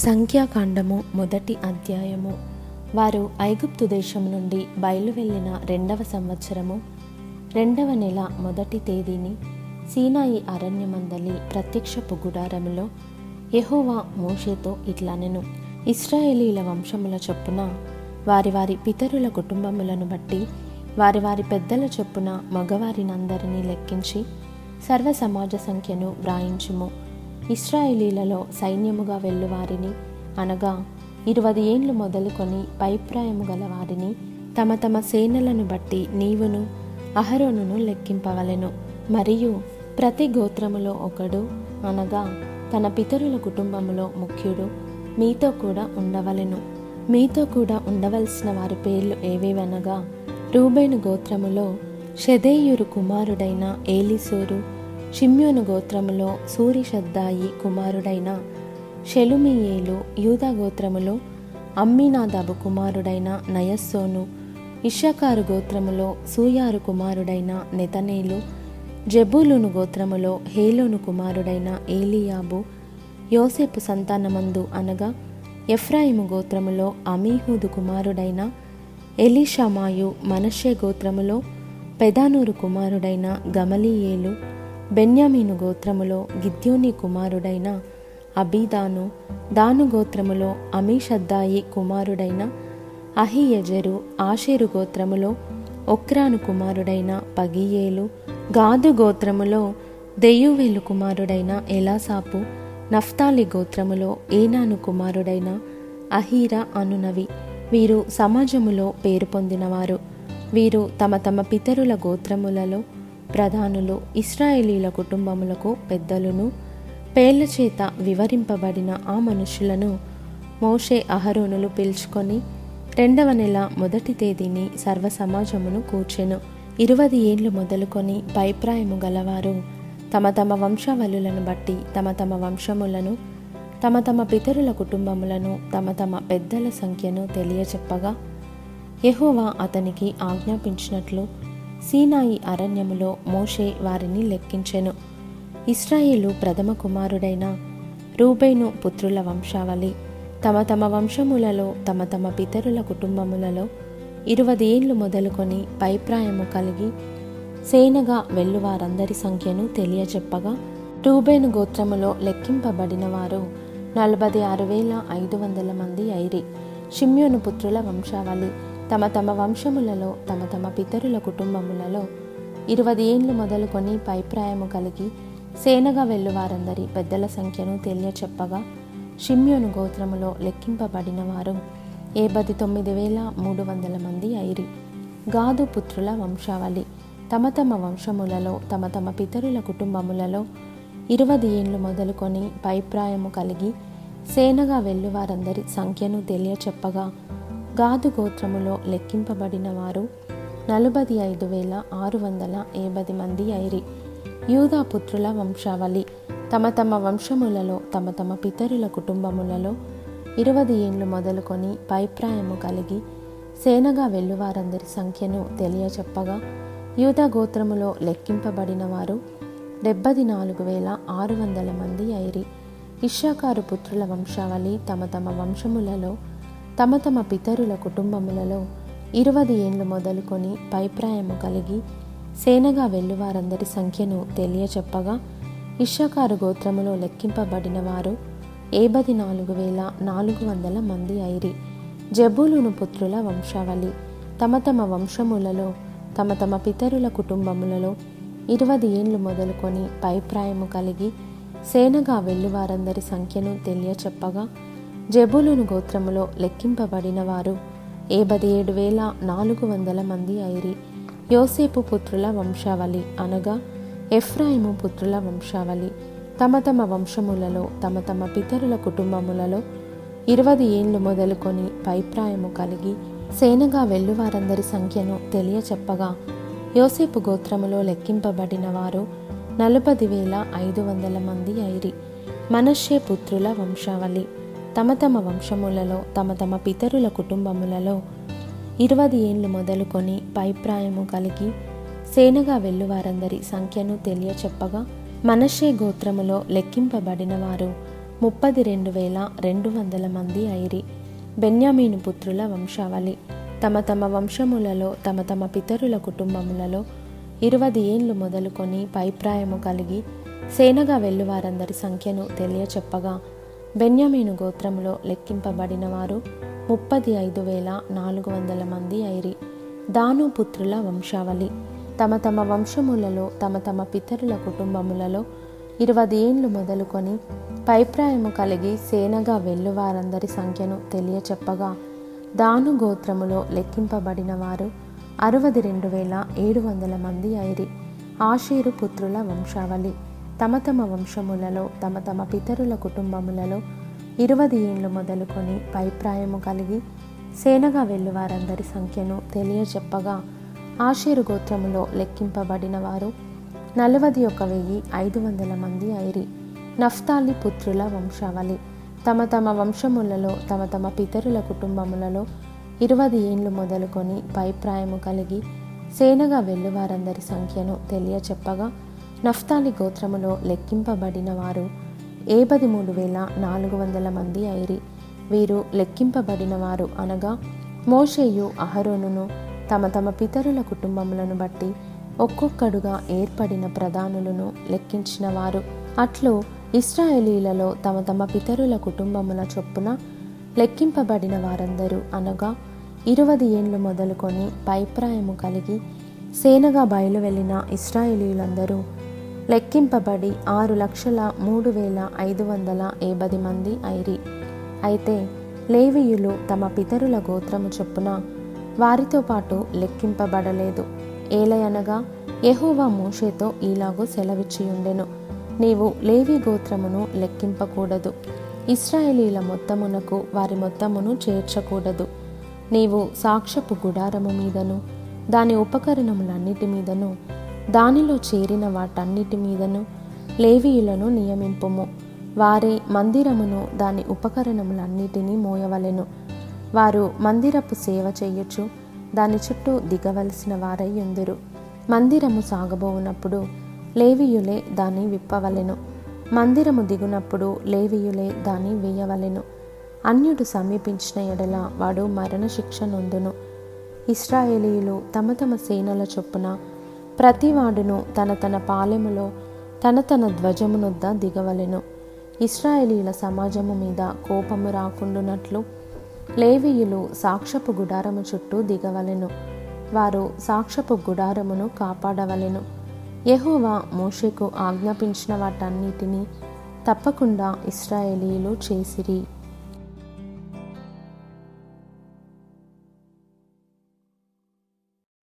సంఖ్యాకాండము మొదటి అధ్యాయము. వారు ఐగుప్తు దేశం నుండి బయలువెళ్ళిన రెండవ సంవత్సరము రెండవ నెల మొదటి తేదీని సీనాయి అరణ్యమందలి ప్రత్యక్షపు గుడారములో యహోవా మోషేతో ఇట్లానెను ఇస్రాయేలీల వంశముల చొప్పున వారి వారి పితరుల కుటుంబములను బట్టి వారి వారి పెద్దల చొప్పున మగవారినందరినీ లెక్కించి సర్వ సమాజ సంఖ్యను వ్రాయించుము. ఇస్రాయేలీలలో సైన్యముగా వెళ్ళువారిని అనగా ఇరవై ఏండ్లు మొదలుకొని పైప్రాయము గల వారిని తమ తమ సేనలను బట్టి నీవును అహరోనును లెక్కింపవలెను. మరియు ప్రతి గోత్రములో ఒకడు అనగా తన పితరుల కుటుంబములో ముఖ్యుడు మీతో కూడా ఉండవలెను. మీతో కూడా ఉండవలసిన వారి పేర్లు ఏవేవనగా రూబేను గోత్రములో షెదేయురు కుమారుడైన ఏలిసూరు షిమ్యోను గోత్రములో సూరిషద్దాయి కుమారుడైన షెలుమియేలు యూదా గోత్రములో అమ్మినాదాబు కుమారుడైన నయస్సోను ఇషకారు గోత్రములో సూయారు కుమారుడైన నెతనేలు జబూలును గోత్రములో హేలోను కుమారుడైన ఏలియాబు యోసేపు సంతానమందు అనగా ఎఫ్రాయిము గోత్రములో అమీహూదు కుమారుడైన ఎలీషామాయు మనషే గోత్రములో పెదానూరు కుమారుడైన గమలీయేలు బెన్యామీను గోత్రములో గిద్యోని కుమారుడైన అబీదాను దాను గోత్రములో అమీషద్దాయి కుమారుడైన అహియజరు ఆషేరు గోత్రములో ఒక్రాను కుమారుడైన పగియేలు గాదు గోత్రములో దెయ్యువేలు కుమారుడైన ఎలాసాపు నఫ్తాలి గోత్రములో ఏనాను కుమారుడైన అహీరా అనునవి. వీరు సమాజములో పేరు పొందినవారు. వీరు తమ తమ పితరుల గోత్రములలో ప్రధానులు ఇస్రాయేలీల కుటుంబములకు పెద్దలను పేర్ల చేత వివరింపబడిన ఆ మనుషులను మోషే అహరోనులు పిలుచుకొని రెండవ నెల మొదటి తేదీని సర్వ సమాజమును కూర్చెను. ఇరువది ఏండ్లు మొదలుకొని పైప్రాయము గలవారు తమ తమ వంశావళులను బట్టి తమ తమ వంశములను తమ తమ పితరుల కుటుంబములను తమ తమ పెద్దల సంఖ్యను తెలియచెప్పగా యహోవా అతనికి ఆజ్ఞాపించినట్లు సీనాయి అరణ్యములో మోషే వారిని లెక్కించెను. ఇస్రాయేలు ప్రథమ కుమారుడైన రూబేను పుత్రుల వంశావళి. తమ తమ వంశములలో తమ తమ పితరుల కుటుంబములలో ఇరవై ఏండ్లు మొదలుకొని పైప్రాయము కలిగి సేనగా వెళ్ళువారందరి సంఖ్యను తెలియచెప్పగా రూబేను గోత్రములో లెక్కింపబడిన వారు నలభై ఆరు వేల ఐదు వందల మంది ఐరి. షిమ్యోను పుత్రుల వంశావళి. తమ తమ వంశములలో తమ తమ పితరుల కుటుంబములలో ఇరవై ఏండ్లు మొదలుకొని పైప్రాయము కలిగి సేనగా వెళ్ళువారందరి పెద్దల సంఖ్యను తెలియచెప్పగా షిమ్యోను గోత్రములో లెక్కింపబడిన వారు ఏబది తొమ్మిది వేల మూడు వందల మంది ఐరి. గాదు పుత్రుల వంశావళి. తమ తమ వంశములలో తమ తమ పితరుల కుటుంబములలో ఇరవై ఏండ్లు మొదలుకొని పైప్రాయము కలిగి సేనగా వెళ్ళువారందరి సంఖ్యను తెలియచెప్పగా గాదు గోత్రములో లెక్కింపబడిన వారు నలభై ఐదు వేల ఆరు వందల ఏబది మంది ఐరి. యూదాపుత్రుల వంశావళి. తమ తమ వంశములలో తమ తమ పితరుల కుటుంబములలో ఇరవై ఏండ్లు మొదలుకొని పైప్రాయము కలిగి సేనగా వెళ్ళువారందరి సంఖ్యను తెలియచెప్పగా యూదా గోత్రములో లెక్కింపబడిన వారు డెబ్బది నాలుగు వేల ఆరు వందల మంది ఐరి. ఇషాకారు పుత్రుల వంశావళి తమ తమ వంశములలో తమ తమ పితరుల కుటుంబములలో ఇరవై ఏండ్లు మొదలుకొని పైప్రాయము కలిగి సేనగా వెళ్ళువారందరి సంఖ్యను తెలియచెప్పగా ఇషాకారు గోత్రములో లెక్కింపబడిన వారు ఏబది నాలుగు వేల నాలుగు వందల మంది ఐరి. జబూలును పుత్రుల వంశావళి. తమ తమ వంశములలో తమ తమ పితరుల కుటుంబములలో ఇరవై ఏండ్లు మొదలుకొని పైప్రాయము కలిగి సేనగా వెళ్ళువారందరి సంఖ్యను తెలియచెప్పగా జబులును గోత్రములో లెక్కింపబడిన వారు ఏబది ఏడు వేల నాలుగు వందల మంది ఐరి. యోసేపు పుత్రుల వంశావళి అనగా ఎఫ్రాయిము పుత్రుల వంశావళి. తమ తమ వంశములలో తమ తమ పితరుల కుటుంబములలో ఇరవై ఏళ్ళు మొదలుకొని పైప్రాయము కలిగి సేనగా వెళ్ళువారందరి సంఖ్యను తెలియచెప్పగా యోసేపు గోత్రములో లెక్కింపబడిన వారు నలభది వేల ఐదు వందల మంది ఐరి. మనషే పుత్రుల వంశావళి. తమ తమ వంశములలో తమ తమ పితరుల కుటుంబములలో ఇరవై ఏండ్లు మొదలుకొని పైప్రాయము కలిగి సేనగా వెళ్ళువారందరి సంఖ్యను తెలియచెప్పగా మనషే గోత్రములో లెక్కింపబడిన వారు ముప్పది రెండు వేల రెండు వందల మంది ఐరి బెన్యామీను పుత్రుల వంశావళి. తమ తమ వంశములలో తమ తమ పితరుల కుటుంబములలో ఇరవై ఏండ్లు మొదలుకొని పైప్రాయము కలిగి సేనగా వెళ్ళువారందరి సంఖ్యను తెలియచెప్పగా బెన్యామీను గోత్రములో లెక్కింపబడిన వారు ముప్పది ఐదు వేల నాలుగు వందల మంది ఐరి దాను పుత్రుల వంశావళి. తమ తమ వంశములలో తమ తమ పితరుల కుటుంబములలో ఇరవై ఏండ్లు మొదలుకొని పైప్రాయము కలిగి సేనగా వెళ్ళువారందరి సంఖ్యను తెలియచెప్పగా దాను గోత్రములో లెక్కింపబడిన వారు అరవది రెండు వేల ఏడు వందల మంది ఐరి ఆషేరు పుత్రుల వంశావళి. తమ తమ వంశములలో తమ తమ పితరుల కుటుంబములలో ఇరవై ఏండ్లు మొదలుకొని పైప్రాయము కలిగి సేనగా వెళ్ళువారందరి సంఖ్యను తెలియచెప్పగా ఆషేరు గోత్రములో లెక్కింపబడిన వారు నలవది ఒక వెయ్యి ఐదు వందల మంది ఐరి. నఫ్తాలి పుత్రుల వంశావళి. తమ తమ వంశములలో తమ తమ పితరుల కుటుంబములలో ఇరవై ఏండ్లు మొదలుకొని పైప్రాయము కలిగి సేనగా వెళ్ళువారందరి సంఖ్యను తెలియచెప్పగా నఫ్తాలి గోత్రములో లెక్కింపబడిన వారు ఏబది మూడు వేల నాలుగు వందల మంది ఐరి. వీరు లెక్కింపబడిన వారు అనగా మోషేయు అహరోనును తమ తమ పితరుల కుటుంబములను బట్టి ఒక్కొక్కడుగా ఏర్పడిన ప్రధానులను లెక్కించిన వారు అట్లు ఇస్రాయేలీలలో తమ తమ పితరుల కుటుంబముల చొప్పున లెక్కింపబడిన వారందరూ అనగా ఇరవై ఏండ్లు మొదలుకొని పైప్రాయము కలిగి సేనగా బయలువెళ్ళిన ఇస్రాయేలీలందరూ లెక్కింపబడి ఆరు లక్షల మూడు వేల ఐదు వందల ఏబది మంది ఐరి. అయితే లేవీయులు తమ పితరుల గోత్రము చొప్పున వారితో పాటు లెక్కింపబడలేదు. ఏలయనగా యెహోవా మోషేతో ఈలాగూ సెలవిచ్చియుండెను. నీవు లేవి గోత్రమును లెక్కింపకూడదు. ఇస్రాయేలీల మొత్తమునకు వారి మొత్తమును చేర్చకూడదు. నీవు సాక్ష్యపు గుడారము మీదను దాని ఉపకరణములన్నిటి మీదను దానిలో చేరిన వాటన్నిటి మీదను లేవీయులను నియమింపుము. వారే మందిరమును దాని ఉపకరణములన్నిటినీ మోయవలెను. వారు మందిరపు సేవ చేయొచ్చు దాని చుట్టూ దిగవలసిన వారై ఉందురు. మందిరము సాగబోవునప్పుడు లేవీయులే దాన్ని విప్పవలెను. మందిరము దిగునప్పుడు లేవీయులే దాన్ని వేయవలెను. అన్యుడు సమీపించిన ఎడల వాడు మరణశిక్ష నొందును. ఇస్రాయేలీయులు తమ తమ సేనల చొప్పున ప్రతివాడును తన తన పాలెములో తన తన ధ్వజమునొద్ద దిగవలెను. ఇస్రాయేలీల సమాజము మీద కోపము రాకుండునట్లు లేవీయులు సాక్షపు గుడారము చుట్టూ దిగవలెను. వారు సాక్షపు గుడారమును కాపాడవలెను. యహోవా మోషేకు ఆజ్ఞాపించిన వాటన్నిటినీ తప్పకుండా ఇస్రాయేలీలు చేసిరి.